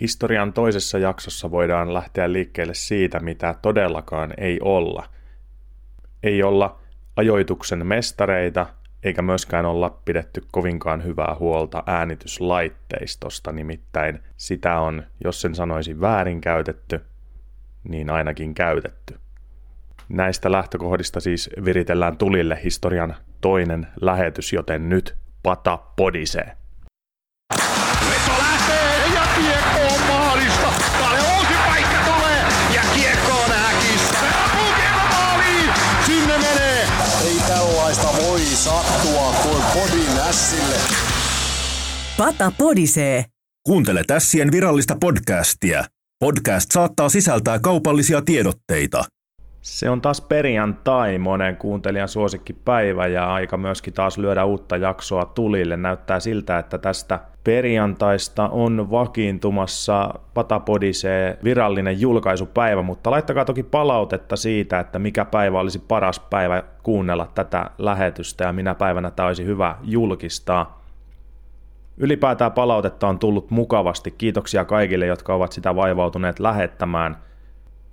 Historian toisessa jaksossa voidaan lähteä liikkeelle siitä, mitä todellakaan ei olla. Ei olla ajoituksen mestareita, eikä myöskään olla pidetty kovinkaan hyvää huolta äänityslaitteistosta, nimittäin sitä on, jos sen sanoisi väärinkäytetty, niin ainakin käytetty. Näistä lähtökohdista siis viritellään tulille historian toinen lähetys, joten nyt pata podisee. Sattua kuin podin ässille. Pata podisee. Kuuntele Tässien virallista podcastia. Podcast saattaa sisältää kaupallisia tiedotteita. Se on taas perjantai, monen kuuntelijan suosikkipäivä ja aika myöskin taas lyödä uutta jaksoa tulille. Näyttää siltä, että tästä perjantaista on vakiintumassa Patapodisee virallinen julkaisupäivä, mutta laittakaa toki palautetta siitä, että mikä päivä olisi paras päivä kuunnella tätä lähetystä ja minä päivänä tämä olisi hyvä julkistaa. Ylipäätään palautetta on tullut mukavasti. Kiitoksia kaikille, jotka ovat sitä vaivautuneet lähettämään –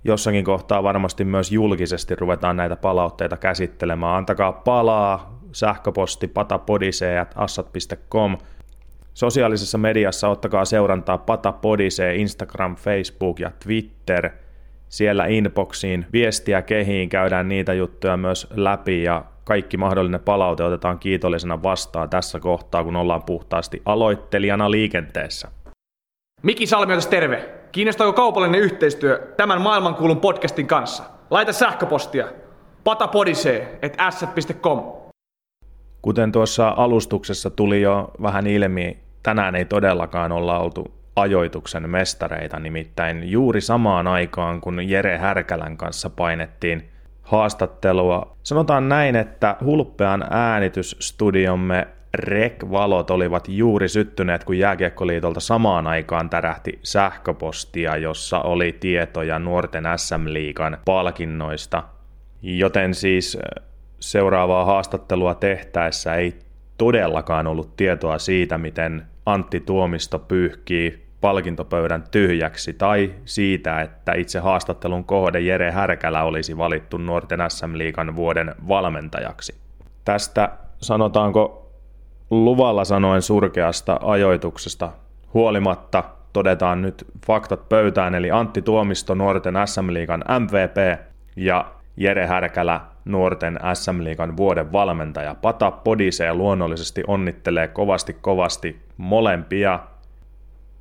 jossakin kohtaa varmasti myös julkisesti ruvetaan näitä palautteita käsittelemään. Antakaa palaa, sähköposti patapodisee.assat.com. Sosiaalisessa mediassa ottakaa seurantaa patapodisee, Instagram, Facebook ja Twitter. Siellä inboxiin viestiä kehiin, käydään niitä juttuja myös läpi ja kaikki mahdollinen palaute otetaan kiitollisena vastaan tässä kohtaa, kun ollaan puhtaasti aloittelijana liikenteessä. Miki Salmiotas terve! Kiinnostaako kaupallinen yhteistyö tämän maailmankuulun podcastin kanssa? Laita sähköpostia patapodisee.asset.com Kuten tuossa alustuksessa tuli jo vähän ilmi, tänään ei todellakaan olla oltu ajoituksen mestareita, nimittäin juuri samaan aikaan, kun Jere Härkälän kanssa painettiin haastattelua. Sanotaan näin, että hulppean äänitysstudiomme rek-valot olivat juuri syttyneet, kun Jääkiekkoliitolta samaan aikaan tärähti sähköpostia, jossa oli tietoja nuorten SM-liigan palkinnoista. Joten siis seuraavaa haastattelua tehtäessä ei todellakaan ollut tietoa siitä, miten Antti Tuomisto pyyhkii palkintopöydän tyhjäksi, tai siitä, että itse haastattelun kohde Jere Härkälä olisi valittu nuorten SM-liigan vuoden valmentajaksi. Tästä sanotaanko luvalla sanoen surkeasta ajoituksesta. Huolimatta todetaan nyt faktat pöytään, eli Antti Tuomisto nuorten SM-liigan MVP ja Jere Härkälä nuorten SM-liigan vuoden valmentaja. Pata Podisee luonnollisesti onnittelee kovasti kovasti molempia,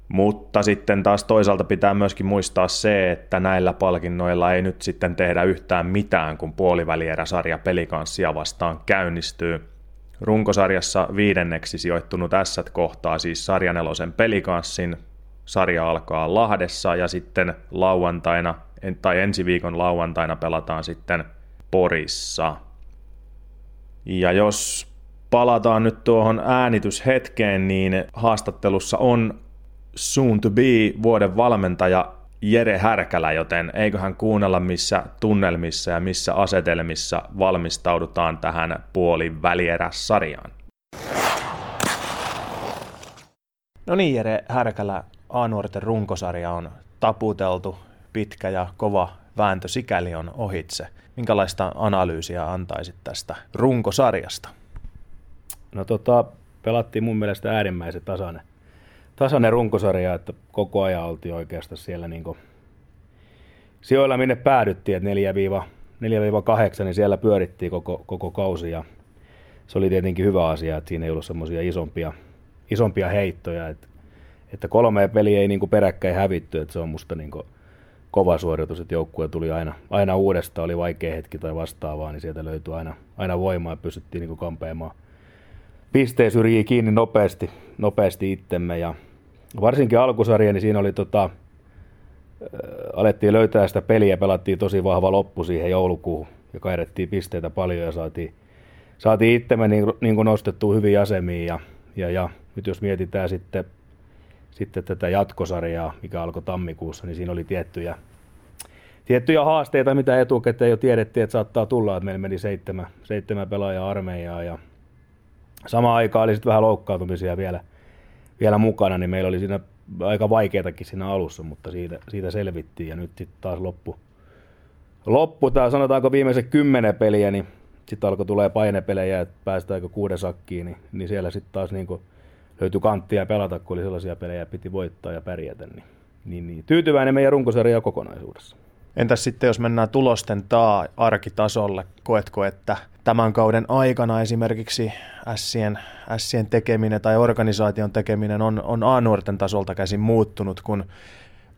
mutta sitten taas toisaalta pitää myöskin muistaa se, että näillä palkinnoilla ei nyt sitten tehdä yhtään mitään, kun puolivälieräsarja pelikanssia vastaan käynnistyy – Runkosarjassa viidenneksi sijoittunut s kohtaa siis sarjanelosen pelikanssin. Sarja alkaa Lahdessa ja sitten lauantaina, tai ensi viikon lauantaina pelataan sitten Porissa. Ja jos palataan nyt tuohon äänityshetkeen, niin haastattelussa on soon to be vuoden valmentaja Jere Härkälä, joten eiköhän kuunnella missä tunnelmissa ja missä asetelmissa valmistaudutaan tähän puolin välieräs-sarjaan. No niin Jere Härkälä, A-nuorten runkosarja on taputeltu, pitkä ja kova vääntö sikäli on ohitse. Minkälaista analyysiä antaisit tästä runkosarjasta? No tota, pelattiin mun mielestä äärimmäisen tasainen tasainen runkosarja, että koko ajan oltiin oikeastaan siellä niin sijoilla, minne päädyttiin, että 4-8, niin siellä pyörittiin koko, koko kausi ja se oli tietenkin hyvä asia, että siinä ei ollut semmoisia isompia, isompia heittoja, että, että kolme peliä ei niin peräkkäin hävitty, että se on musta niin kova suoritus, että joukkue tuli aina, aina uudestaan, oli vaikea hetki tai vastaavaa, niin sieltä löytyi aina, aina voimaa ja pystyttiin niin kampeamaan pisteen syrjiä kiinni nopeasti, nopeasti itsemme ja varsinkin alkusarja, niin siinä oli tota, alettiin löytää sitä peliä, pelattiin tosi vahva loppu siihen joulukuuhun ja kairettiin pisteitä paljon ja saatiin, saatiin itsemme niin, niin kuin nostettua hyvin asemiin ja, ja, ja nyt jos mietitään sitten, sitten tätä jatkosarjaa, mikä alkoi tammikuussa, niin siinä oli tiettyjä, tiettyjä haasteita, mitä etukäteen jo tiedettiin, että saattaa tulla, että meillä meni seitsemän, seitsemän pelaajaa armeijaa ja samaan aikaan oli sitten vähän loukkaantumisia vielä – vielä mukana, niin meillä oli siinä aika vaikeatakin siinä alussa, mutta siitä, siitä selvittiin ja nyt sitten taas loppu, loppu tai sanotaanko viimeiset kymmenen peliä, niin sitten alkoi tulee painepelejä, että päästäänkö kuuden sakkiin, niin, niin siellä sitten taas niin löytyi kanttia pelata, kun oli sellaisia pelejä, piti voittaa ja pärjätä. Niin, niin, niin. Tyytyväinen meidän runkosarja kokonaisuudessa. Entäs sitten, jos mennään tulosten taa arkitasolle, koetko, että tämän kauden aikana esimerkiksi Sien, Sien tekeminen tai organisaation tekeminen on, on A-nuorten tasolta käsin muuttunut, kun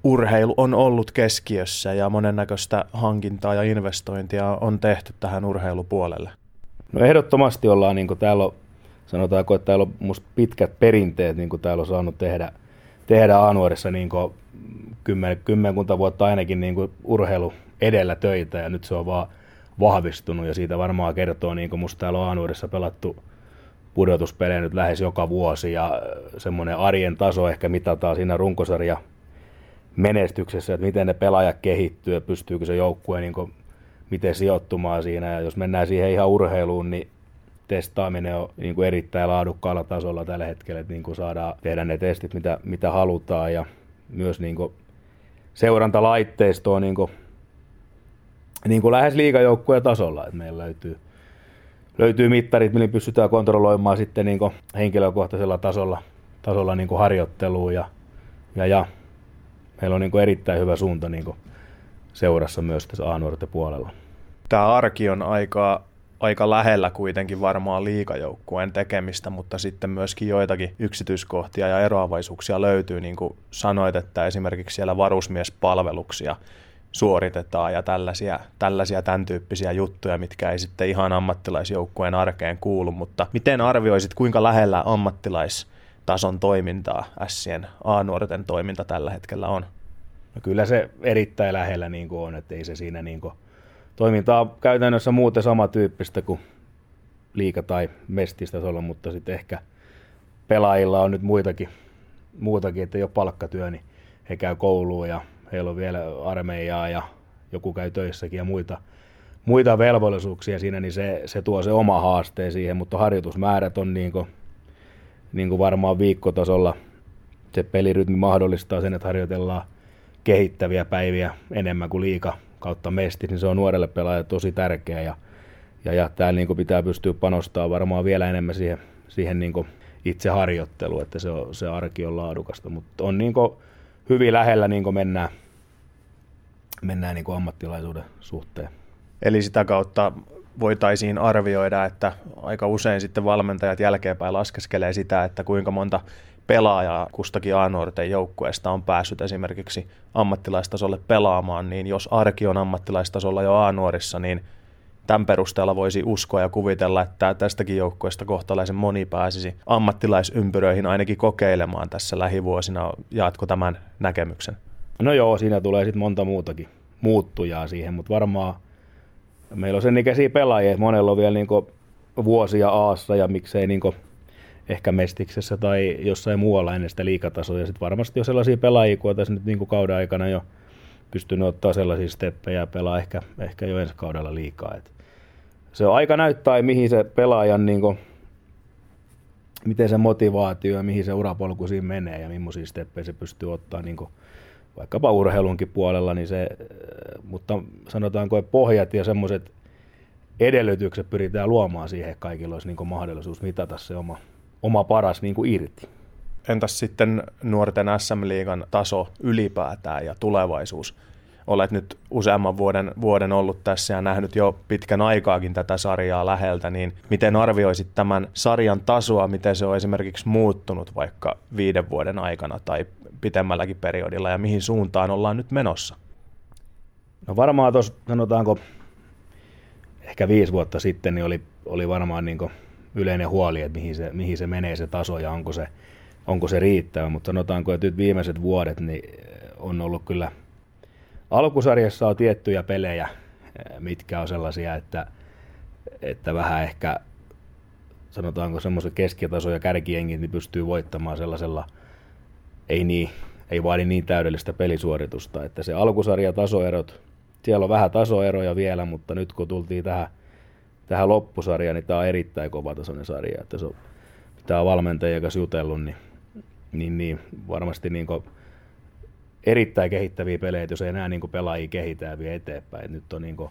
urheilu on ollut keskiössä ja monennäköistä hankintaa ja investointia on tehty tähän urheilupuolelle? No ehdottomasti ollaan, niin kuin täällä on, sanotaanko, että täällä on musta pitkät perinteet, niin kuin täällä on saanut tehdä, tehdä A-nuorissa niin kymmen, kymmenkunta vuotta ainakin niin kuin urheilu edellä töitä ja nyt se on vaan vahvistunut ja siitä varmaan kertoo, niin kuin musta täällä on A-nuorissa pelattu pudotuspelejä nyt lähes joka vuosi ja semmoinen arjen taso ehkä mitataan siinä runkosarja menestyksessä, että miten ne pelaajat kehittyy ja pystyykö se joukkue niin kuin, miten sijoittumaan siinä. Ja jos mennään siihen ihan urheiluun, niin testaaminen on niin kuin erittäin laadukkaalla tasolla tällä hetkellä, että niin kuin saadaan tehdä ne testit, mitä, mitä halutaan ja myös niin kuin seurantalaitteisto on niin kuin, niin kuin lähes liikajoukkueen tasolla, että meillä löytyy, löytyy mittarit, millä pystytään kontrolloimaan sitten niin kuin henkilökohtaisella tasolla, tasolla niin kuin harjoitteluun ja, ja, ja meillä on niin kuin erittäin hyvä suunta niin kuin seurassa myös tässä a puolella. Tämä arki on aika, aika lähellä kuitenkin varmaan liikajoukkueen tekemistä, mutta sitten myöskin joitakin yksityiskohtia ja eroavaisuuksia löytyy, niin kuin sanoit, että esimerkiksi siellä varusmiespalveluksia suoritetaan ja tällaisia, tällaisia tämän tyyppisiä juttuja, mitkä ei sitten ihan ammattilaisjoukkueen arkeen kuulu, mutta miten arvioisit, kuinka lähellä ammattilais tason toimintaa Sien A-nuorten toiminta tällä hetkellä on? No kyllä se erittäin lähellä niin kuin on, että ei se siinä niin kuin, toiminta on käytännössä muuten samantyyppistä kuin liika- tai mestistasolla, mutta sitten ehkä pelaajilla on nyt muitakin, muutakin, että ei ole palkkatyö, niin he käy kouluun ja heillä on vielä armeijaa ja joku käy töissäkin ja muita, muita velvollisuuksia siinä, niin se, se tuo se oma haasteen siihen, mutta harjoitusmäärät on niin kuin, niin kuin varmaan viikkotasolla se pelirytmi mahdollistaa sen, että harjoitellaan kehittäviä päiviä enemmän kuin liika kautta mesti, niin se on nuorelle pelaajalle tosi tärkeä ja, ja, ja täällä niin pitää pystyä panostamaan varmaan vielä enemmän siihen, siihen niin itse harjoitteluun, että se, on, se arki on laadukasta, mutta on niin hyvin lähellä niin mennään, mennään niin ammattilaisuuden suhteen. Eli sitä kautta voitaisiin arvioida, että aika usein sitten valmentajat jälkeenpäin laskeskelee sitä, että kuinka monta pelaajaa kustakin A-nuorten joukkueesta on päässyt esimerkiksi ammattilaistasolle pelaamaan, niin jos arki on ammattilaistasolla jo A-nuorissa, niin tämän perusteella voisi uskoa ja kuvitella, että tästäkin joukkueesta kohtalaisen moni pääsisi ammattilaisympyröihin ainakin kokeilemaan tässä lähivuosina. Jaatko tämän näkemyksen? No joo, siinä tulee sitten monta muutakin muuttujaa siihen, mutta varmaan meillä on sen ikäisiä pelaajia, että monella on vielä niinku vuosia Aassa ja miksei niinku ehkä Mestiksessä tai jossain muualla ennen sitä liikatasoa. Ja sitten varmasti on sellaisia pelaajia, kun tässä nyt niinku kauden aikana jo pystynyt ottaa sellaisia steppejä ja pelaa ehkä, ehkä jo ensi kaudella liikaa. Et se on aika näyttää, mihin se pelaajan, niinku, miten se motivaatio ja mihin se urapolku siinä menee ja millaisia steppejä se pystyy ottaa niinku, vaikkapa urheilunkin puolella, niin se, mutta sanotaanko, että pohjat ja semmoiset edellytykset pyritään luomaan siihen, että kaikilla olisi niin mahdollisuus mitata se oma, oma paras niin kuin irti. Entäs sitten nuorten SM-liigan taso ylipäätään ja tulevaisuus? Olet nyt useamman vuoden, vuoden ollut tässä ja nähnyt jo pitkän aikaakin tätä sarjaa läheltä, niin miten arvioisit tämän sarjan tasoa, miten se on esimerkiksi muuttunut vaikka viiden vuoden aikana tai pitemmälläkin periodilla ja mihin suuntaan ollaan nyt menossa? No varmaan tuossa sanotaanko ehkä viisi vuotta sitten niin oli, oli varmaan niin yleinen huoli, että mihin se, mihin se menee se taso ja onko se, onko se riittävä, mutta sanotaanko, että nyt viimeiset vuodet niin on ollut kyllä, alkusarjassa on tiettyjä pelejä, mitkä on sellaisia, että, että vähän ehkä sanotaanko semmoisen keskitaso ja kärkiengit niin pystyy voittamaan sellaisella – ei, niin, ei vaadi niin täydellistä pelisuoritusta. Että se alkusarja tasoerot, siellä on vähän tasoeroja vielä, mutta nyt kun tultiin tähän, tähän loppusarjaan, niin tämä on erittäin kova tasoinen sarja. Että se on, tämä valmentajien kanssa jutellut, niin niin, niin varmasti niin kuin erittäin kehittäviä pelejä, jos ei enää niin kuin pelaajia kehitää vie eteenpäin. Et nyt on niin kuin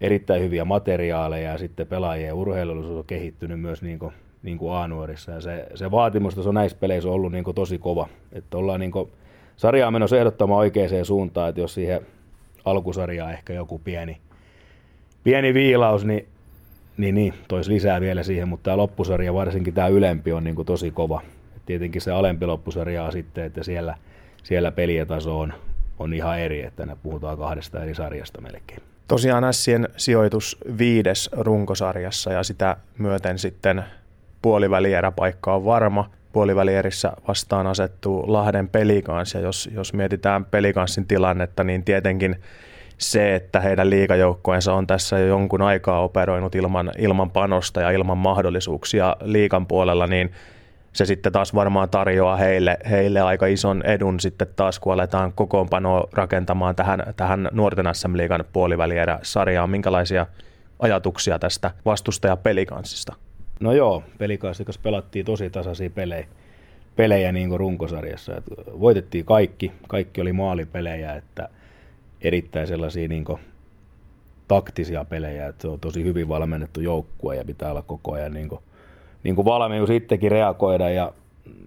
erittäin hyviä materiaaleja ja sitten pelaajien urheilullisuus on kehittynyt myös niin kuin, niin kuin A-nuorissa. Ja se, se vaatimus on näissä peleissä ollut niin kuin tosi kova. Että ollaan niin kuin sarjaa menossa ehdottomaan oikeaan suuntaan, että jos siihen alkusarjaan ehkä joku pieni, pieni viilaus, niin, niin, niin toisi lisää vielä siihen, mutta tämä loppusarja, varsinkin tämä ylempi, on niin kuin tosi kova. Et tietenkin se alempi loppusarja on sitten, että siellä, siellä pelietaso on, on ihan eri, että ne puhutaan kahdesta eri sarjasta melkein. Tosiaan Sien sijoitus viides runkosarjassa ja sitä myöten sitten puolivälieräpaikka on varma. Puolivälierissä vastaan asettuu Lahden pelikans ja jos, jos mietitään pelikanssin tilannetta, niin tietenkin se, että heidän liikajoukkoensa on tässä jo jonkun aikaa operoinut ilman, ilman panosta ja ilman mahdollisuuksia liikan puolella, niin se sitten taas varmaan tarjoaa heille, heille aika ison edun sitten taas, kun aletaan kokoonpanoa rakentamaan tähän, tähän nuorten SM-liigan puolivälierä-sarjaan. Minkälaisia ajatuksia tästä vastustaja pelikanssista? No joo, pelikanssi pelattiin tosi tasaisia pelejä, pelejä niin kuin runkosarjassa. Et voitettiin kaikki, kaikki oli maalipelejä, että erittäin sellaisia niin kuin taktisia pelejä, että se on tosi hyvin valmennettu joukkue ja pitää olla koko ajan niin kuin niin kuin valmius itsekin reagoida ja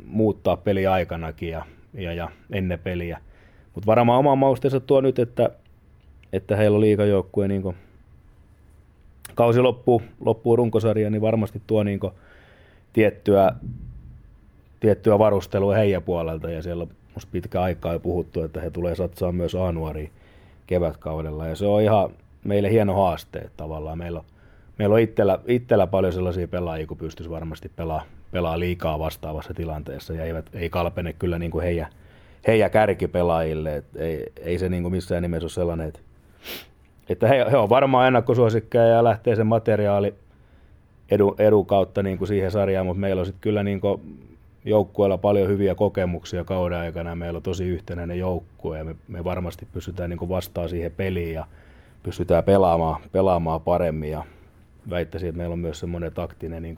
muuttaa peli aikanakin ja, ja, ja ennen peliä. Mutta varmaan oma mausteensa tuo nyt, että, että heillä on liikajoukkue niin kuin kausi loppuu, loppuu runkosarja, niin varmasti tuo niin kuin tiettyä, tiettyä varustelua heidän puolelta. Ja siellä on pitkä aikaa jo puhuttu, että he tulee satsaa myös A-nuoriin kevätkaudella. Ja se on ihan meille hieno haaste, että tavallaan. Meillä on meillä on itsellä, itsellä paljon sellaisia pelaajia, kun pystyisi varmasti pelaa, pelaa liikaa vastaavassa tilanteessa ja eivät, ei kalpene kyllä niin kuin heidän, heidän kärkipelaajille. Et ei, ei se niin kuin missään nimessä ole sellainen, että, että he, he on varmaan ennakkosuosikkeja ja lähtee sen materiaali edun, edun kautta niin kuin siihen sarjaan, mutta meillä on sitten kyllä niin kuin joukkueella paljon hyviä kokemuksia kauden aikana. Meillä on tosi yhtenäinen joukkue ja me, me varmasti pystytään niin kuin vastaan siihen peliin ja pystytään pelaamaan, pelaamaan paremmin. Ja väittäisin, että meillä on myös semmoinen taktinen niin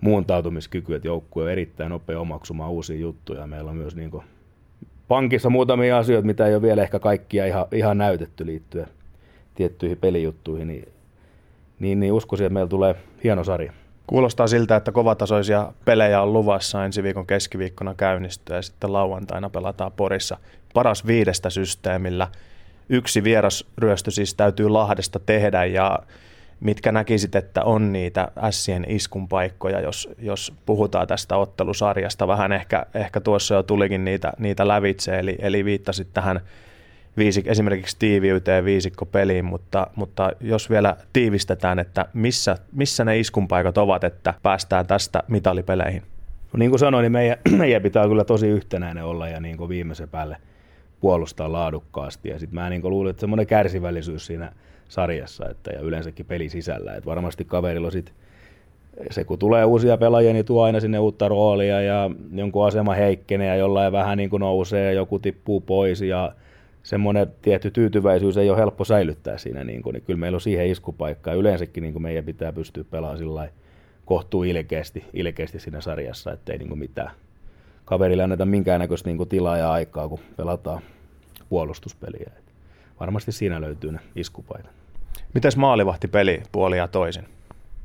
muuntautumiskyky, että joukkue on erittäin nopea omaksumaan uusia juttuja. Meillä on myös niin kuin, pankissa muutamia asioita, mitä ei ole vielä ehkä kaikkia ihan, ihan näytetty liittyen tiettyihin pelijuttuihin, niin, niin, niin uskoisin, että meillä tulee hieno sarja. Kuulostaa siltä, että kovatasoisia pelejä on luvassa ensi viikon keskiviikkona käynnistyä ja sitten lauantaina pelataan Porissa paras viidestä systeemillä. Yksi vierasryöstö siis täytyy Lahdesta tehdä ja mitkä näkisit, että on niitä ässien iskun paikkoja, jos, jos puhutaan tästä ottelusarjasta. Vähän ehkä, ehkä tuossa jo tulikin niitä, niitä lävitse, eli, eli viittasit tähän viisik, esimerkiksi tiiviyteen viisikkopeliin, mutta, mutta jos vielä tiivistetään, että missä, missä ne iskun paikat ovat, että päästään tästä mitalipeleihin? No niin kuin sanoin, niin meidän, meidän pitää kyllä tosi yhtenäinen olla ja niin kuin viimeisen päälle puolustaa laadukkaasti. Ja sitten mä niin luulen, että semmoinen kärsivällisyys siinä – sarjassa että, ja yleensäkin peli sisällä. Et varmasti kaverilla sit, se kun tulee uusia pelaajia, niin tuo aina sinne uutta roolia ja jonkun asema heikkenee ja jollain vähän niin kuin nousee ja joku tippuu pois ja semmoinen tietty tyytyväisyys ei ole helppo säilyttää siinä, niin, kuin, niin kyllä meillä on siihen iskupaikka ja yleensäkin niin kuin meidän pitää pystyä pelaamaan sillä kohtuu ilkeästi, ilkeästi siinä sarjassa, ettei niin kuin mitään kaverille anneta minkäännäköistä niin kuin tilaa ja aikaa, kun pelataan puolustuspeliä. Et varmasti siinä löytyy ne iskupaikat. Mites peli puoli ja toisin?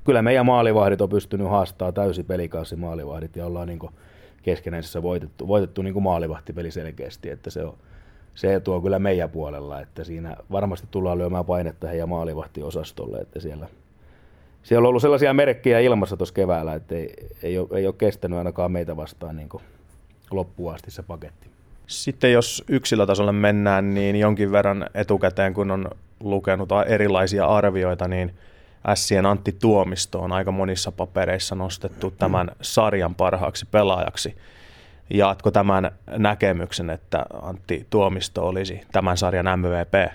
Kyllä meidän maalivahdit on pystynyt haastamaan täysi pelikaussi maalivahdit ja ollaan niin keskenäisessä voitettu, voitettu niin maalivahtipeli selkeästi, että se, on, se tuo kyllä meidän puolella, että siinä varmasti tullaan lyömään painetta heidän maalivahtiosastolle, että siellä, siellä on ollut sellaisia merkkejä ilmassa tuossa keväällä, että ei, ei, ole, ei ole kestänyt ainakaan meitä vastaan niin loppuun asti se paketti. Sitten jos yksilötasolle mennään, niin jonkin verran etukäteen, kun on lukenut erilaisia arvioita, niin Ässien Antti Tuomisto on aika monissa papereissa nostettu tämän sarjan parhaaksi pelaajaksi. Jaatko tämän näkemyksen, että Antti Tuomisto olisi tämän sarjan MVP?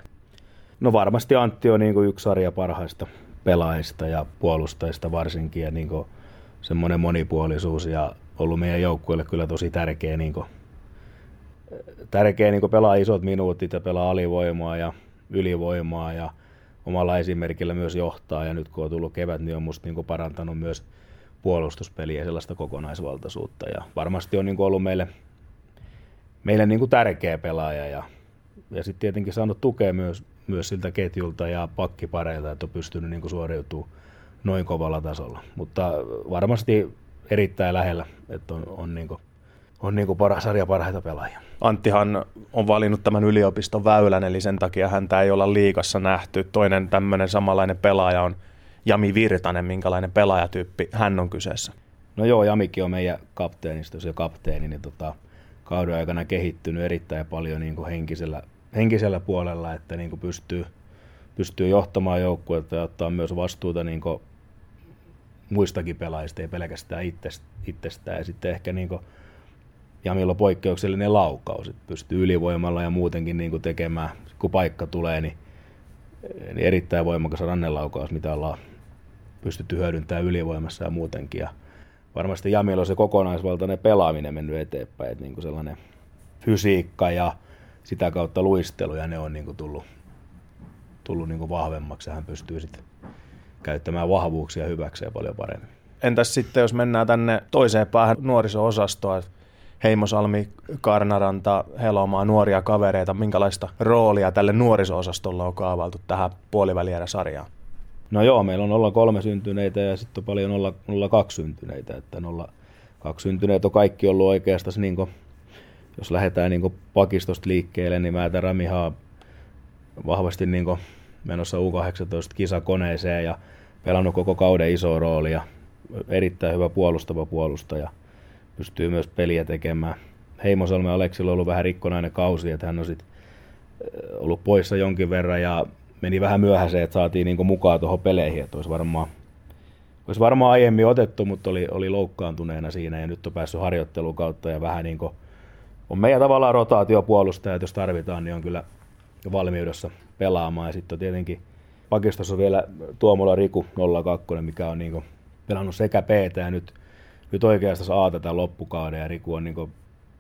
No varmasti Antti on niin kuin yksi sarja parhaista pelaajista ja puolustajista varsinkin ja niin semmoinen monipuolisuus ja ollut meidän joukkueelle kyllä tosi tärkeä, niin kuin, tärkeä niin pelaa isot minuutit ja pelaa alivoimaa ja ylivoimaa ja omalla esimerkillä myös johtaa. Ja nyt kun on tullut kevät, niin on musta niin parantanut myös puolustuspeliä ja sellaista kokonaisvaltaisuutta. Ja varmasti on niin ollut meille, meille niin tärkeä pelaaja ja, ja sitten tietenkin saanut tukea myös, myös siltä ketjulta ja pakkipareilta, että on pystynyt niin suoriutumaan noin kovalla tasolla. Mutta varmasti erittäin lähellä, että on, on, niin on niin kuin para, sarja parhaita pelaajia. Anttihan on valinnut tämän yliopiston väylän, eli sen takia häntä ei olla liikassa nähty. Toinen tämmöinen samanlainen pelaaja on Jami Virtanen, minkälainen pelaajatyyppi hän on kyseessä. No joo, Jamikin on meidän kapteenista, ja kapteeni, niin tota, kauden aikana kehittynyt erittäin paljon niin kuin henkisellä, henkisellä puolella, että niin kuin pystyy, pystyy johtamaan joukkuetta ja ottaa myös vastuuta niin kuin muistakin pelaajista, ei pelkästään itsestään. Ja sitten ehkä niin kuin Jamilla on poikkeuksellinen laukaus, että pystyy ylivoimalla ja muutenkin niin kuin tekemään, kun paikka tulee, niin, niin erittäin voimakas rannelaukaus, mitä ollaan pystytty hyödyntämään ylivoimassa ja muutenkin. Ja varmasti Jamilla on se kokonaisvaltainen pelaaminen mennyt eteenpäin, että niin kuin sellainen fysiikka ja sitä kautta luistelu, ja ne on niin kuin tullut, tullut niin kuin vahvemmaksi, ja hän pystyy sitten käyttämään vahvuuksia hyväkseen paljon paremmin. Entäs sitten, jos mennään tänne toiseen päähän nuoriso-osastoa, Heimosalmi, Karnaranta, Helomaa, nuoria kavereita, minkälaista roolia tälle nuoriso-osastolle on kaavailtu tähän puolivälierä-sarjaan? No joo, meillä on 03 syntyneitä ja sitten on paljon 02 syntyneitä, että 02 syntyneitä on kaikki ollut oikeastaan niin kuin, jos lähdetään niin pakistosta liikkeelle, niin mä Ramihaa vahvasti niin kuin menossa U18 kisakoneeseen ja pelannut koko kauden iso rooli ja erittäin hyvä puolustava puolustaja. Pystyy myös peliä tekemään. Heimosalme Aleksilla on ollut vähän rikkonainen kausi, että hän on sit ollut poissa jonkin verran ja meni vähän myöhäiseen, että saatiin niinku mukaan tuohon peleihin, että olisi varmaan, olisi varmaan aiemmin otettu, mutta oli, oli loukkaantuneena siinä ja nyt on päässyt harjoittelun kautta ja vähän niin on meidän tavallaan rotaatiopuolustaja, että jos tarvitaan, niin on kyllä valmiudessa pelaamaan. Ja sitten tietenkin pakistossa on vielä Tuomola Riku 02, mikä on niin pelannut sekä p ja nyt, nyt oikeastaan A tätä loppukauden ja Riku on niin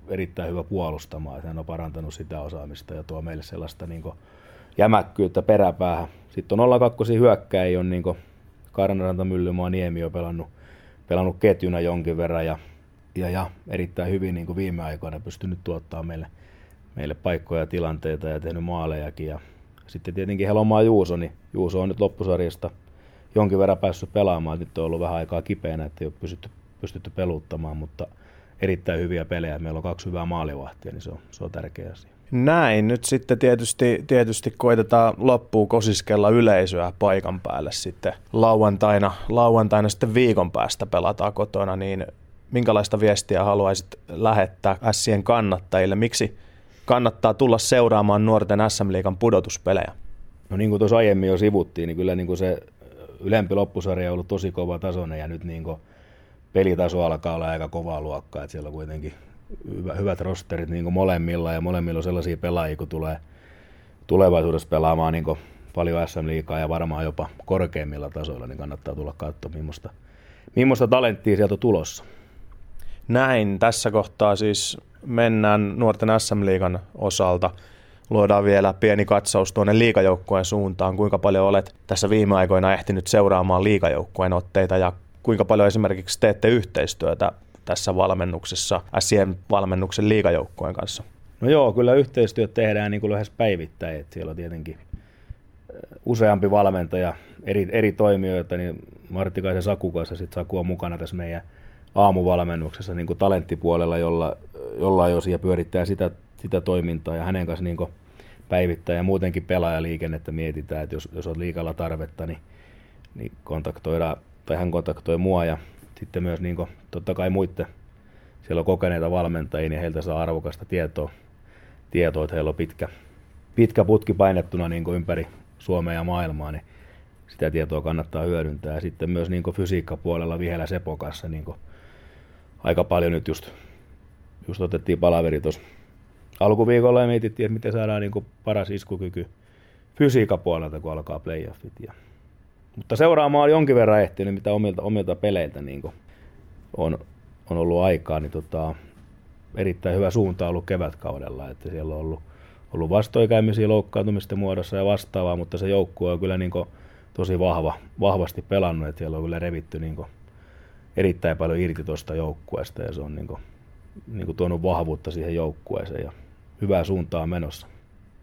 erittäin hyvä puolustamaan. Että hän on parantanut sitä osaamista ja tuo meille sellaista niin jämäkkyyttä peräpäähän. Sitten on 02 hyökkäjä, on niin Karnaranta, Myllymaa, Niemi on pelannut, pelannut ketjuna jonkin verran ja, ja, ja erittäin hyvin niin viime aikoina pystynyt tuottaa meille, meille paikkoja ja tilanteita ja tehnyt maalejakin. Ja sitten tietenkin Helomaa Juuso, niin Juuso on nyt loppusarjasta jonkin verran päässyt pelaamaan. Nyt on ollut vähän aikaa kipeänä, että ei ole pystytty, pystytty peluuttamaan, mutta erittäin hyviä pelejä. Meillä on kaksi hyvää maalivahtia, niin se on, se on tärkeä asia. Näin, nyt sitten tietysti, tietysti koitetaan loppuun kosiskella yleisöä paikan päälle sitten lauantaina, lauantaina sitten viikon päästä pelataan kotona, niin minkälaista viestiä haluaisit lähettää Sien kannattajille? Miksi kannattaa tulla seuraamaan nuorten SM-liigan pudotuspelejä? No niin kuin tuossa aiemmin jo sivuttiin, niin kyllä niin kuin se ylempi loppusarja on ollut tosi kova tasoinen ja nyt niin kuin pelitaso alkaa olla aika kovaa luokkaa, että siellä on kuitenkin hyvä, hyvät rosterit niin kuin molemmilla ja molemmilla on sellaisia pelaajia, kun tulee tulevaisuudessa pelaamaan niin paljon SM-liikaa ja varmaan jopa korkeimmilla tasoilla, niin kannattaa tulla katsomaan, millaista, millaista talenttia sieltä on tulossa. Näin, tässä kohtaa siis mennään nuorten SM-liigan osalta. Luodaan vielä pieni katsaus tuonne liikajoukkueen suuntaan. Kuinka paljon olet tässä viime aikoina ehtinyt seuraamaan liikajoukkueen otteita ja kuinka paljon esimerkiksi teette yhteistyötä tässä valmennuksessa SCM-valmennuksen liikajoukkueen kanssa? No joo, kyllä yhteistyöt tehdään niin kuin lähes päivittäin. Että siellä on tietenkin useampi valmentaja, eri, eri toimijoita, niin Marttikaisen Saku kanssa sit Saku on mukana tässä meidän aamuvalmennuksessa niin kuin talenttipuolella, jolla, jolla jo siellä pyörittää sitä, sitä toimintaa ja hänen kanssa niin päivittää ja muutenkin pelaajaliikennettä mietitään, että jos, jos on liikalla tarvetta, niin, niin kontaktoidaan, tai hän kontaktoi mua ja sitten myös niin kuin, totta kai muiden, siellä on kokeneita valmentajia, niin heiltä saa arvokasta tietoa, tietoa että heillä on pitkä, pitkä putki painettuna niin kuin ympäri Suomea ja maailmaa, niin sitä tietoa kannattaa hyödyntää. Ja sitten myös niin kuin fysiikkapuolella Vihelä Sepo kanssa niin kuin aika paljon nyt just, just otettiin palaveri tuossa alkuviikolla ja mietittiin, että miten saadaan niin kuin paras iskukyky fysiikkapuolelta, kun alkaa playoffit. Ja mutta seuraamaan jonkin verran ehtinyt, mitä omilta, omilta peleiltä niin on, on ollut aikaa, niin tota, erittäin hyvä suunta ollut kevätkaudella, että siellä on ollut, ollut vastoikäymisiä loukkaantumisten muodossa ja vastaavaa, mutta se joukkue on kyllä niin tosi vahva, vahvasti pelannut, että siellä on kyllä revitty niin erittäin paljon irti tuosta joukkueesta ja se on niin kuin, niin kuin tuonut vahvuutta siihen joukkueeseen ja hyvää suuntaa menossa.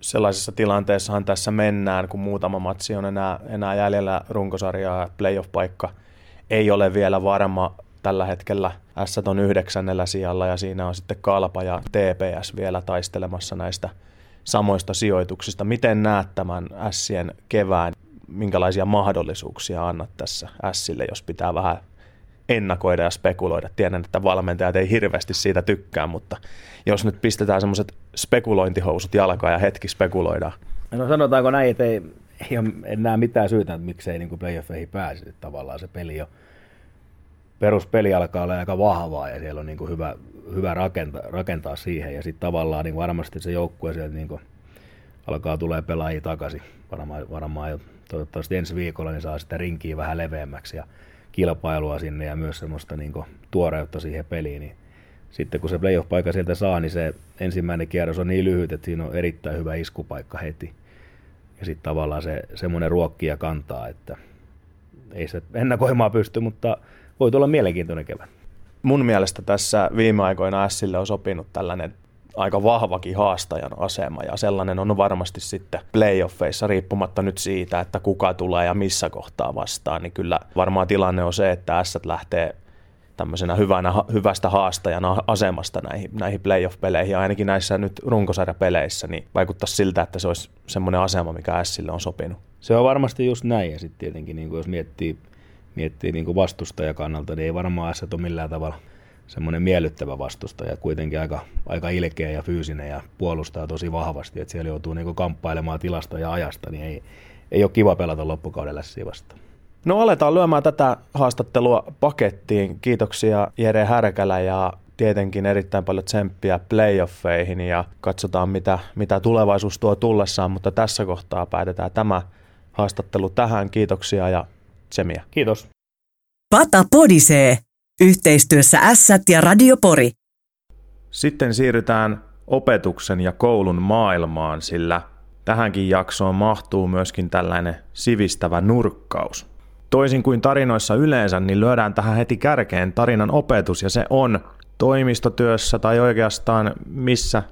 Sellaisessa tilanteessahan tässä mennään, kun muutama matsi on enää, enää jäljellä runkosarjaa ja playoff-paikka ei ole vielä varma tällä hetkellä. S on yhdeksännellä sijalla ja siinä on sitten Kalpa ja TPS vielä taistelemassa näistä samoista sijoituksista. Miten näet tämän Sien kevään? Minkälaisia mahdollisuuksia annat tässä Sille, jos pitää vähän ennakoida ja spekuloida. Tiedän, että valmentajat ei hirveästi siitä tykkää, mutta jos nyt pistetään semmoiset spekulointihousut jalkaan ja hetki spekuloidaan. No sanotaanko näin, että ei, ei ole enää mitään syytä, että miksei niin playoffeihin pääse. Tavallaan se peli jo, peruspeli alkaa olla aika vahvaa ja siellä on niin kuin hyvä, hyvä rakentaa, rakentaa siihen. Ja sitten tavallaan niin varmasti se joukkue sieltä niin kuin alkaa tulee pelaajia takaisin. Varmaan, varmaan jo toivottavasti ensi viikolla niin saa sitä rinkiä vähän leveämmäksi ja kilpailua sinne ja myös semmoista niin kuin, tuoreutta siihen peliin. Niin sitten kun se playoff-paikka sieltä saa, niin se ensimmäinen kierros on niin lyhyt, että siinä on erittäin hyvä iskupaikka heti. Ja sitten tavallaan se semmoinen ruokkia kantaa, että ei se ennakoimaan pysty, mutta voi tulla mielenkiintoinen kevät. Mun mielestä tässä viime aikoina Sille on sopinut tällainen aika vahvakin haastajan asema ja sellainen on varmasti sitten playoffeissa riippumatta nyt siitä, että kuka tulee ja missä kohtaa vastaan, niin kyllä varmaan tilanne on se, että S lähtee tämmöisenä hyvänä, hyvästä haastajana asemasta näihin, näihin playoff-peleihin, ja ainakin näissä nyt runkosarjapeleissä, niin vaikuttaisi siltä, että se olisi semmoinen asema, mikä Sille on sopinut. Se on varmasti just näin, ja sitten tietenkin niin kuin jos miettii, miettii niin kuin vastustajan kannalta, niin ei varmaan S ole millään tavalla semmoinen miellyttävä vastustaja, kuitenkin aika, aika ilkeä ja fyysinen ja puolustaa tosi vahvasti, että siellä joutuu niin kamppailemaan tilasta ja ajasta, niin ei, ei ole kiva pelata loppukaudella vastaan. No aletaan lyömään tätä haastattelua pakettiin. Kiitoksia Jere Härkälä ja tietenkin erittäin paljon tsemppiä playoffeihin ja katsotaan mitä, mitä tulevaisuus tuo tullessaan, mutta tässä kohtaa päätetään tämä haastattelu tähän. Kiitoksia ja tsemiä. Kiitos. Pata podisee. Yhteistyössä Ässät ja Radiopori. Sitten siirrytään opetuksen ja koulun maailmaan, sillä tähänkin jaksoon mahtuu myöskin tällainen sivistävä nurkkaus. Toisin kuin tarinoissa yleensä, niin lyödään tähän heti kärkeen tarinan opetus, ja se on toimistotyössä tai oikeastaan missä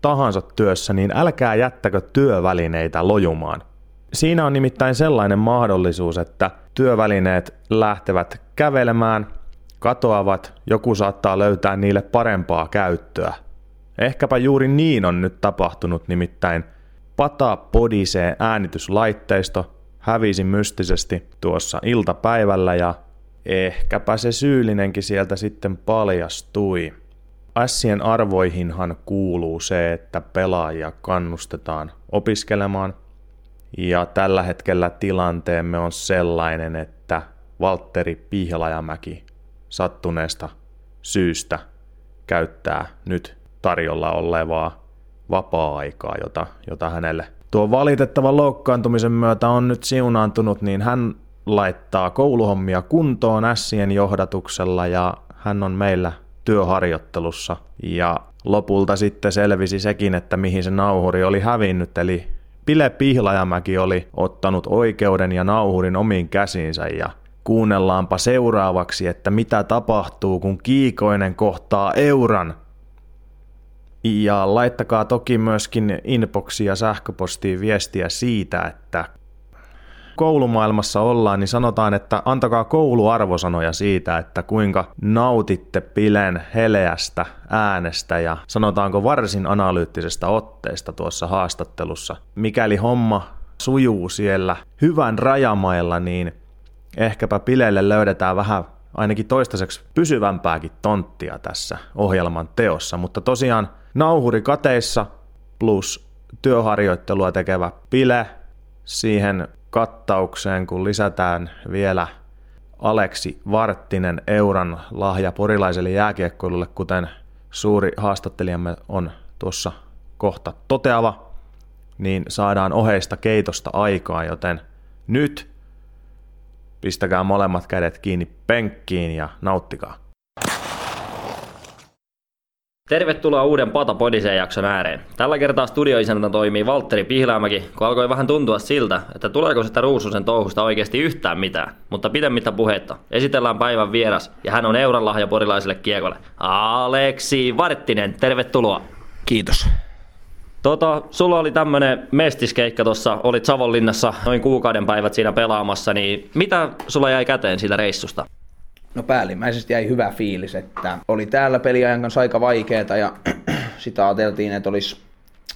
tahansa työssä, niin älkää jättäkö työvälineitä lojumaan. Siinä on nimittäin sellainen mahdollisuus, että työvälineet lähtevät kävelemään – katoavat, joku saattaa löytää niille parempaa käyttöä. Ehkäpä juuri niin on nyt tapahtunut, nimittäin Pata Podisee äänityslaitteisto hävisi mystisesti tuossa iltapäivällä ja ehkäpä se syyllinenkin sieltä sitten paljastui. Ässien arvoihinhan kuuluu se, että pelaajia kannustetaan opiskelemaan, ja tällä hetkellä tilanteemme on sellainen, että Valtteri Pihlajamäki sattuneesta syystä käyttää nyt tarjolla olevaa vapaa-aikaa, jota, jota hänelle tuo valitettavan loukkaantumisen myötä on nyt siunaantunut, niin hän laittaa kouluhommia kuntoon ässien johdatuksella ja hän on meillä työharjoittelussa. Ja lopulta sitten selvisi sekin, että mihin se nauhuri oli hävinnyt, eli Pile Pihlajamäki oli ottanut oikeuden ja nauhurin omiin käsiinsä ja Kuunnellaanpa seuraavaksi, että mitä tapahtuu, kun Kiikoinen kohtaa Euran. Ja laittakaa toki myöskin inboxia ja sähköpostiin viestiä siitä, että koulumaailmassa ollaan, niin sanotaan, että antakaa kouluarvosanoja siitä, että kuinka nautitte Pilen heleästä äänestä ja sanotaanko varsin analyyttisestä otteesta tuossa haastattelussa. Mikäli homma sujuu siellä hyvän rajamailla, niin ehkäpä Pileille löydetään vähän ainakin toistaiseksi pysyvämpääkin tonttia tässä ohjelman teossa, mutta tosiaan nauhuri kateissa plus työharjoittelua tekevä Pile siihen kattaukseen, kun lisätään vielä Aleksi Varttinen Euran lahja porilaiselle jääkiekkoilulle, kuten suuri haastattelijamme on tuossa kohta toteava, niin saadaan oheista keitosta aikaa, joten nyt Pistäkää molemmat kädet kiinni penkkiin ja nauttikaa. Tervetuloa uuden Pata Podiseen jakson ääreen. Tällä kertaa studioisäntä toimii Valtteri Pihläämäki, kun alkoi vähän tuntua siltä, että tuleeko sitä Ruususen touhusta oikeasti yhtään mitään. Mutta pidemmittä puhetta, esitellään päivän vieras, ja hän on euron lahja porilaiselle kiekolle. Aleksi Varttinen, tervetuloa. Kiitos. Tota, sulla oli tämmönen mestiskeikka tuossa, olit Savonlinnassa noin kuukauden päivät siinä pelaamassa, niin mitä sulla jäi käteen siitä reissusta? No päällimmäisesti jäi hyvä fiilis, että oli täällä peliajan kanssa aika vaikeeta ja sitä ajateltiin, että olisi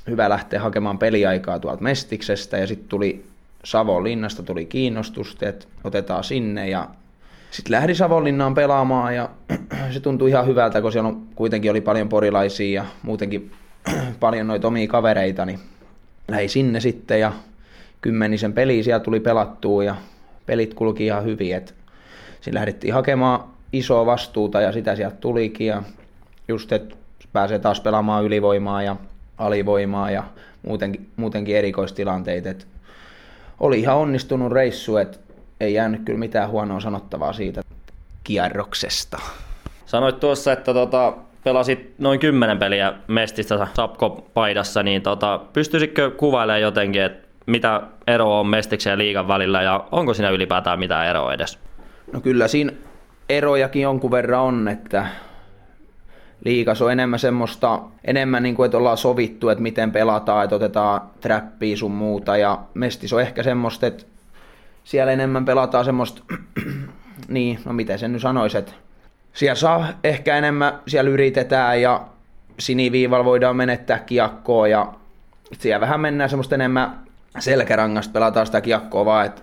hyvä lähteä hakemaan peliaikaa tuolta Mestiksestä ja sitten tuli Savonlinnasta tuli kiinnostusta, että otetaan sinne ja sitten lähdin Savonlinnaan pelaamaan ja se tuntui ihan hyvältä, kun siellä on, kuitenkin oli paljon porilaisia ja muutenkin paljon noita omia kavereita, niin lähdin sinne sitten ja kymmenisen peliä siellä tuli pelattua ja pelit kulki ihan hyvin, että siinä lähdettiin hakemaan isoa vastuuta ja sitä sieltä tulikin ja just, että pääsee taas pelaamaan ylivoimaa ja alivoimaa ja muutenkin, muutenkin erikoistilanteita. Et oli ihan onnistunut reissu, että ei jäänyt kyllä mitään huonoa sanottavaa siitä kierroksesta. Sanoit tuossa, että tota, pelasit noin kymmenen peliä Mestistä Sapko-paidassa, niin tota, pystyisikö kuvailemaan jotenkin, että mitä ero on Mestiksen ja liigan välillä ja onko siinä ylipäätään mitään eroa edes? No kyllä siinä erojakin jonkun verran on, että liikas on enemmän semmoista, enemmän niin kuin, että ollaan sovittu, että miten pelataan, että otetaan trappia sun muuta ja Mestis on ehkä semmoista, että siellä enemmän pelataan semmoista, niin, no miten sen nyt sanoisi, että siellä saa ehkä enemmän, siellä yritetään ja siniviivalla voidaan menettää kiekkoa ja siellä vähän mennään semmoista enemmän selkärangasta, pelataan sitä kiekkoa vaan, että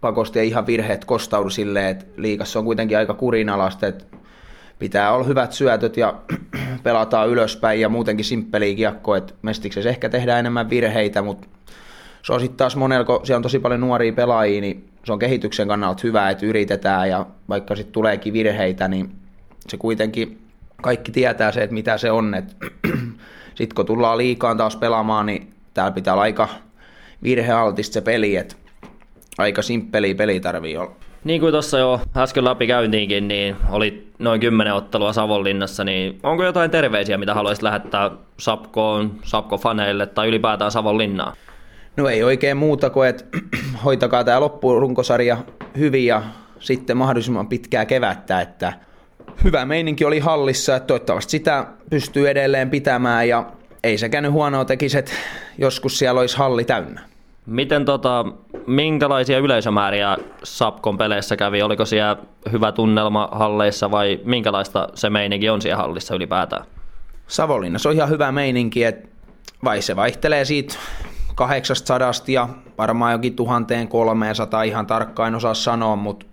pakosti ei ihan virheet kostaudu silleen, että liikassa on kuitenkin aika kurinalaista, että pitää olla hyvät syötöt ja pelataan ylöspäin ja muutenkin simppeliä kiekko, että mestiksessä ehkä tehdään enemmän virheitä, mutta se on sitten taas monella, kun siellä on tosi paljon nuoria pelaajia, niin se on kehityksen kannalta hyvä, että yritetään ja vaikka sitten tuleekin virheitä, niin se kuitenkin kaikki tietää se, että mitä se on. Sitten kun tullaan liikaan taas pelaamaan, niin täällä pitää olla aika virhealtista se peli, että aika simppeli peli tarvii olla. Niin kuin tuossa jo äsken läpi käyntiinkin, niin oli noin kymmenen ottelua Savonlinnassa, niin onko jotain terveisiä, mitä haluaisit lähettää Sapkoon, Sapko-faneille tai ylipäätään Savonlinnaan? No ei oikein muuta kuin, että hoitakaa tämä loppurunkosarja hyvin ja sitten mahdollisimman pitkää kevättä, että hyvä meininki oli hallissa, että toivottavasti sitä pystyy edelleen pitämään ja ei se käynyt huonoa tekisi, että joskus siellä olisi halli täynnä. Miten tota, minkälaisia yleisömääriä Sapkon peleissä kävi? Oliko siellä hyvä tunnelma halleissa vai minkälaista se meininki on siellä hallissa ylipäätään? Savonlinnassa on ihan hyvä meininki, että vai se vaihtelee siitä 800 ja varmaan jokin 1300 ihan tarkkaan en osaa sanoa, mutta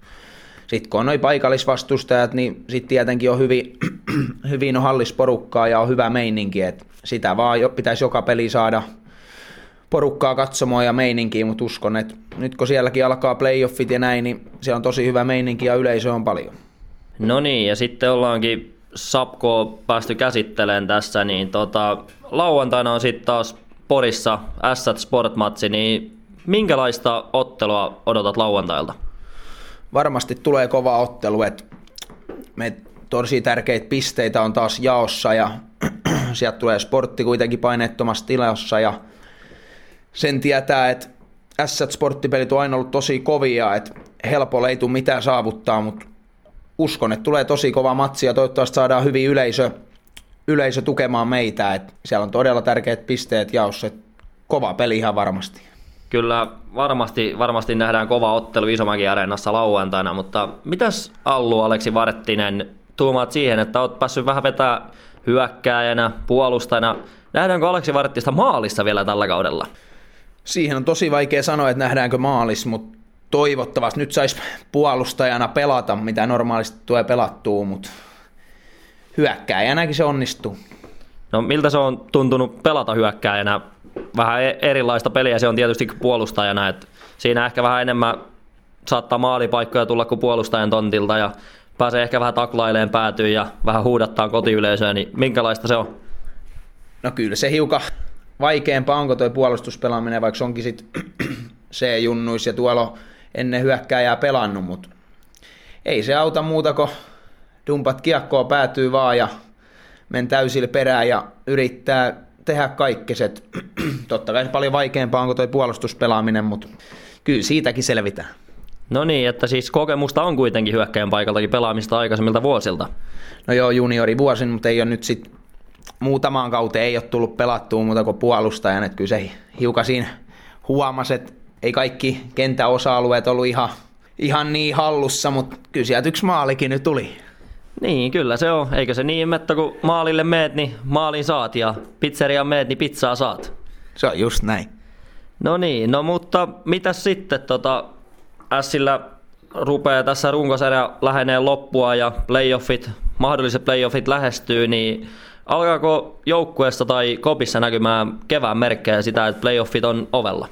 sitten kun on noin paikallisvastustajat, niin sitten tietenkin on hyvin, hyvin on hallisporukkaa ja on hyvä meininki, että sitä vaan jo, pitäisi joka peli saada porukkaa katsomaan ja meininkiä, mutta uskon, että nyt kun sielläkin alkaa playoffit ja näin, niin siellä on tosi hyvä meininki ja yleisö on paljon. No niin, ja sitten ollaankin Sapko päästy käsittelemään tässä, niin tota, lauantaina on sitten taas Porissa Assat Sport-matsi, niin minkälaista ottelua odotat lauantailta? Varmasti tulee kova ottelu, että me tosi tärkeitä pisteitä on taas jaossa ja sieltä tulee sportti kuitenkin paineettomassa tilassa ja sen tietää, että Assat sporttipelit on aina ollut tosi kovia, että helpolla ei tule mitään saavuttaa, mutta uskon, että tulee tosi kova matsi ja toivottavasti saadaan hyvin yleisö, yleisö tukemaan meitä. että siellä on todella tärkeät pisteet jaossa, että kova peli ihan varmasti. Kyllä varmasti, varmasti nähdään kova ottelu Isomäki Areenassa lauantaina, mutta mitäs Allu Aleksi Varttinen tuumaat siihen, että olet päässyt vähän vetää hyökkääjänä, puolustajana. Nähdäänkö Aleksi Varttista maalissa vielä tällä kaudella? Siihen on tosi vaikea sanoa, että nähdäänkö maalis, mutta toivottavasti nyt saisi puolustajana pelata, mitä normaalisti tulee pelattua, mutta hyökkääjänäkin se onnistuu. No miltä se on tuntunut pelata hyökkääjänä? Vähän e- erilaista peliä se on tietysti puolustajana, että siinä ehkä vähän enemmän saattaa maalipaikkoja tulla kuin puolustajan tontilta ja pääsee ehkä vähän taklaileen päätyyn ja vähän huudattaa kotiyleisöä, niin minkälaista se on? No kyllä se hiukan vaikeampaa onko tuo puolustuspelaaminen, vaikka se onkin sitten C-junnuissa ja tuolla ennen hyökkääjää pelannut, mutta ei se auta muuta kuin dumpat kiekkoa päätyy vaan ja men täysillä perään ja yrittää tehdä kaikkeset. Totta kai se paljon vaikeampaa onko toi puolustuspelaaminen, mutta kyllä siitäkin selvitään. No niin, että siis kokemusta on kuitenkin hyökkäjän paikaltakin pelaamista aikaisemmilta vuosilta. No joo, juniori vuosin, mutta ei ole nyt sit muutamaan kauteen ei ole tullut pelattua muuta kuin puolustajan, että kyllä se hiukan siinä huomasi, että ei kaikki kenttäosa-alueet ollut ihan, ihan niin hallussa, mutta kyllä sieltä yksi maalikin nyt tuli. Niin, kyllä se on. Eikö se niin, että kun maalille meet, niin maalin saat ja pizzeriaan meet, niin pizzaa saat. Se on just näin. No niin, no mutta mitä sitten tota, Sillä rupeaa tässä runkosarja lähenee loppua ja playoffit, mahdolliset playoffit lähestyy, niin alkaako joukkueessa tai kopissa näkymään kevään merkkejä sitä, että playoffit on ovella?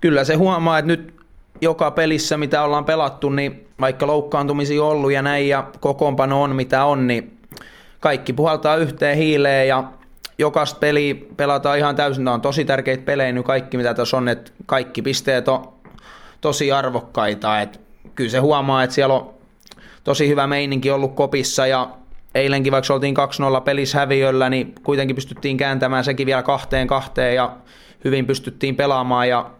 Kyllä se huomaa, että nyt joka pelissä, mitä ollaan pelattu, niin vaikka loukkaantumisia on ollut ja näin ja kokoonpano on mitä on, niin kaikki puhaltaa yhteen hiileen ja jokaista peli pelataan ihan täysin. Nämä on tosi tärkeitä pelejä nyt kaikki, mitä tässä on, että kaikki pisteet on tosi arvokkaita. Että kyllä se huomaa, että siellä on tosi hyvä meininki ollut kopissa ja eilenkin vaikka oltiin 2-0 pelissä häviöllä, niin kuitenkin pystyttiin kääntämään sekin vielä kahteen kahteen ja hyvin pystyttiin pelaamaan ja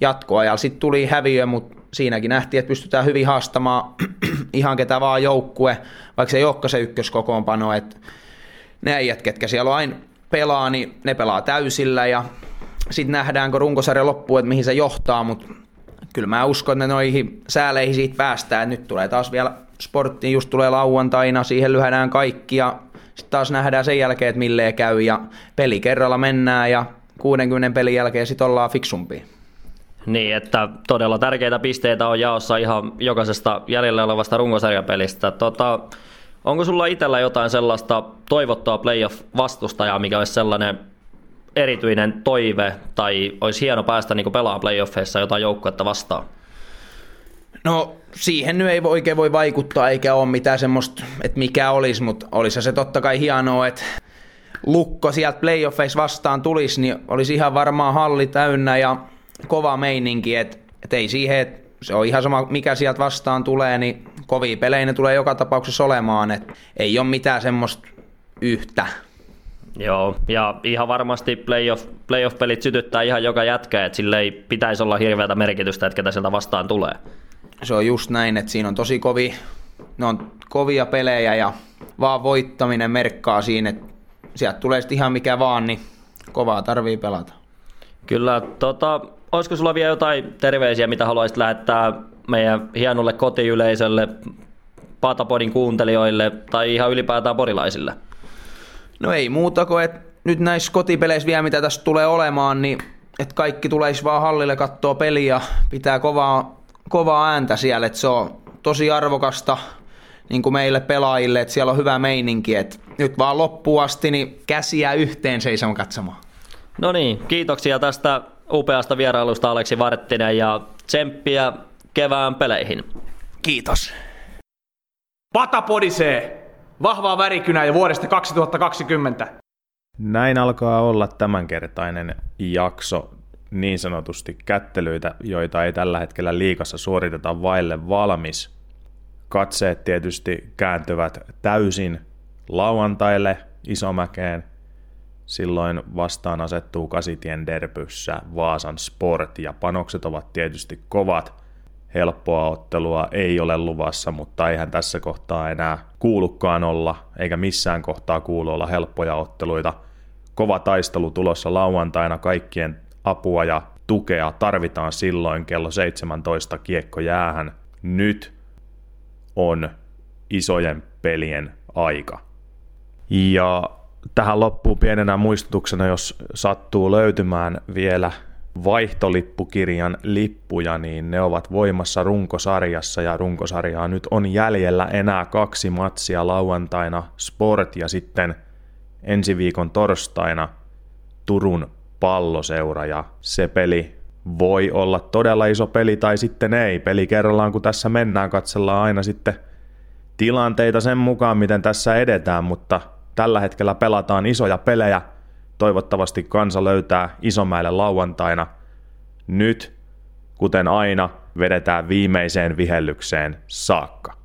jatkoajalla sitten tuli häviö, mutta siinäkin nähtiin, että pystytään hyvin haastamaan ihan ketä vaan joukkue, vaikka se ei olekaan se ykköskokoonpano, että ne äijät, ketkä siellä on aina pelaa, niin ne pelaa täysillä ja sitten nähdään, kun runkosarja loppuu, että mihin se johtaa, mutta kyllä mä uskon, että noihin sääleihin siitä päästään. Nyt tulee taas vielä sporttiin, just tulee lauantaina, siihen lyhädään kaikki ja sitten taas nähdään sen jälkeen, että milleen käy ja peli kerralla mennään ja 60 pelin jälkeen sitten ollaan fiksumpia. Niin, että todella tärkeitä pisteitä on jaossa ihan jokaisesta jäljellä olevasta runkosarjapelistä. Tota, onko sulla itsellä jotain sellaista toivottua playoff-vastustajaa, mikä olisi sellainen erityinen toive tai olisi hieno päästä niin pelaamaan playoffeissa jotain joukkuetta vastaan? No siihen nyt ei oikein voi vaikuttaa eikä ole mitään semmoista, että mikä olisi, mutta olisi se totta kai hienoa, että lukko sieltä playoffeissa vastaan tulisi, niin olisi ihan varmaan halli täynnä ja kova meininki, että et ei siihen, että se on ihan sama mikä sieltä vastaan tulee, niin kovia pelejä ne tulee joka tapauksessa olemaan, että ei ole mitään semmoista yhtä. Joo, ja ihan varmasti playoff, playoff-pelit sytyttää ihan joka jätkä, että sille ei pitäisi olla hirveätä merkitystä, että ketä sieltä vastaan tulee. Se on just näin, että siinä on tosi kovi, ne on kovia pelejä ja vaan voittaminen merkkaa siinä, että sieltä tulee sitten ihan mikä vaan, niin kovaa tarvii pelata. Kyllä, tota, olisiko sulla vielä jotain terveisiä, mitä haluaisit lähettää meidän hienolle kotiyleisölle, Patapodin kuuntelijoille tai ihan ylipäätään porilaisille? No ei muuta kuin, että nyt näissä kotipeleissä vielä mitä tässä tulee olemaan, niin että kaikki tuleisi vaan hallille katsoa peliä, pitää kovaa, kovaa ääntä siellä, että se on tosi arvokasta niin kuin meille pelaajille, että siellä on hyvä meininki, että nyt vaan loppuun asti niin käsiä yhteen seisomaan katsomaan. No niin, kiitoksia tästä upeasta vierailusta Aleksi Varttinen ja tsemppiä kevään peleihin. Kiitos. Pata podisee! Vahvaa värikynää jo vuodesta 2020. Näin alkaa olla tämänkertainen jakso niin sanotusti kättelyitä, joita ei tällä hetkellä liikassa suoriteta vaille valmis. Katseet tietysti kääntyvät täysin lauantaille Isomäkeen. Silloin vastaan asettuu Kasitien derbyssä Vaasan Sport ja panokset ovat tietysti kovat – helppoa ottelua ei ole luvassa, mutta eihän tässä kohtaa enää kuulukaan olla, eikä missään kohtaa kuulu olla helppoja otteluita. Kova taistelu tulossa lauantaina, kaikkien apua ja tukea tarvitaan silloin kello 17 kiekko jäähän. Nyt on isojen pelien aika. Ja tähän loppuu pienenä muistutuksena, jos sattuu löytymään vielä vaihtolippukirjan lippuja, niin ne ovat voimassa runkosarjassa ja runkosarjaa nyt on jäljellä enää kaksi matsia lauantaina Sport ja sitten ensi viikon torstaina Turun palloseura ja se peli voi olla todella iso peli tai sitten ei. Peli kerrallaan kun tässä mennään, katsellaan aina sitten tilanteita sen mukaan, miten tässä edetään, mutta tällä hetkellä pelataan isoja pelejä – Toivottavasti kansa löytää Isomäelle lauantaina. Nyt, kuten aina, vedetään viimeiseen vihellykseen saakka.